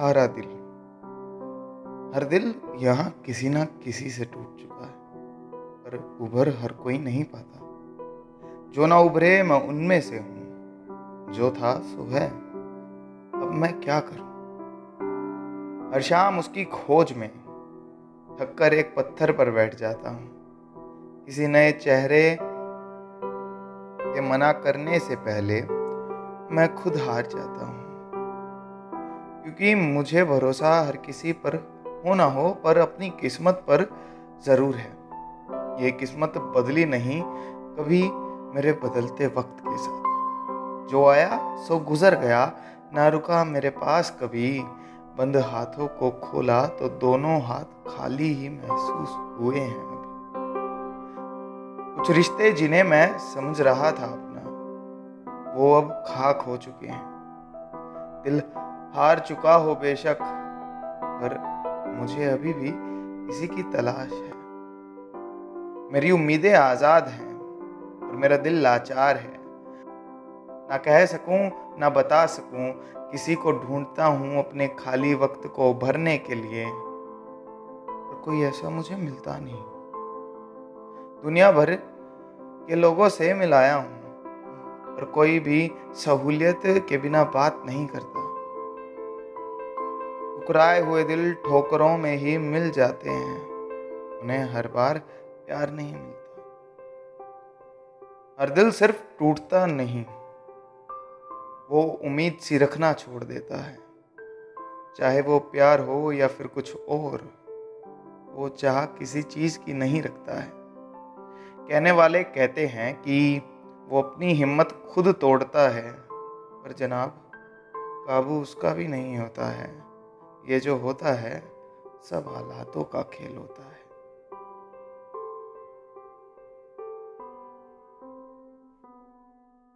हारा दिल। हर दिल यहाँ किसी ना किसी से टूट चुका है, पर उभर हर कोई नहीं पाता। जो ना उभरे मैं उनमें से हूँ, जो था सो है। अब मैं क्या करूँ? हर शाम उसकी खोज में थककर एक पत्थर पर बैठ जाता हूँ। किसी नए चेहरे के मना करने से पहले मैं खुद हार जाता हूँ। क्योंकि मुझे भरोसा हर किसी पर हो ना हो, पर अपनी किस्मत पर ज़रूर है। ये किस्मत बदली नहीं, कभी मेरे बदलते वक्त के साथ। जो आया, सो गुजर गया, ना रुका मेरे पास कभी। बंद हाथों को खोला तो दोनों हाथ खाली ही महसूस हुए हैं कुछ रिश्ते जिन्हें मैं समझ रहा था अपना, वो अब खाक हो चुके हैं। दिल हार चुका हो बेशक, पर मुझे अभी भी किसी की तलाश है। मेरी उम्मीदें आज़ाद हैं और मेरा दिल लाचार है। ना कह सकूँ, ना बता सकूँ, किसी को ढूंढता हूँ अपने खाली वक्त को भरने के लिए और कोई ऐसा मुझे मिलता नहीं। दुनिया भर के लोगों से मिलाया हूँ, पर कोई भी सहूलियत के बिना बात नहीं करता। ठुकराए हुए दिल ठोकरों में ही मिल जाते हैं। उन्हें हर बार प्यार नहीं मिलता। हर दिल सिर्फ़ टूटता नहीं। वो उम्मीद सी रखना छोड़ देता है। चाहे वो प्यार हो या फिर कुछ और, वो चाह किसी चीज़ की नहीं रखता है। कहने वाले कहते हैं कि वो अपनी हिम्मत खुद तोड़ता है, पर जनाब, काबू उसका भी नहीं होता है। ये जो होता है सब हालातों का खेल होता है।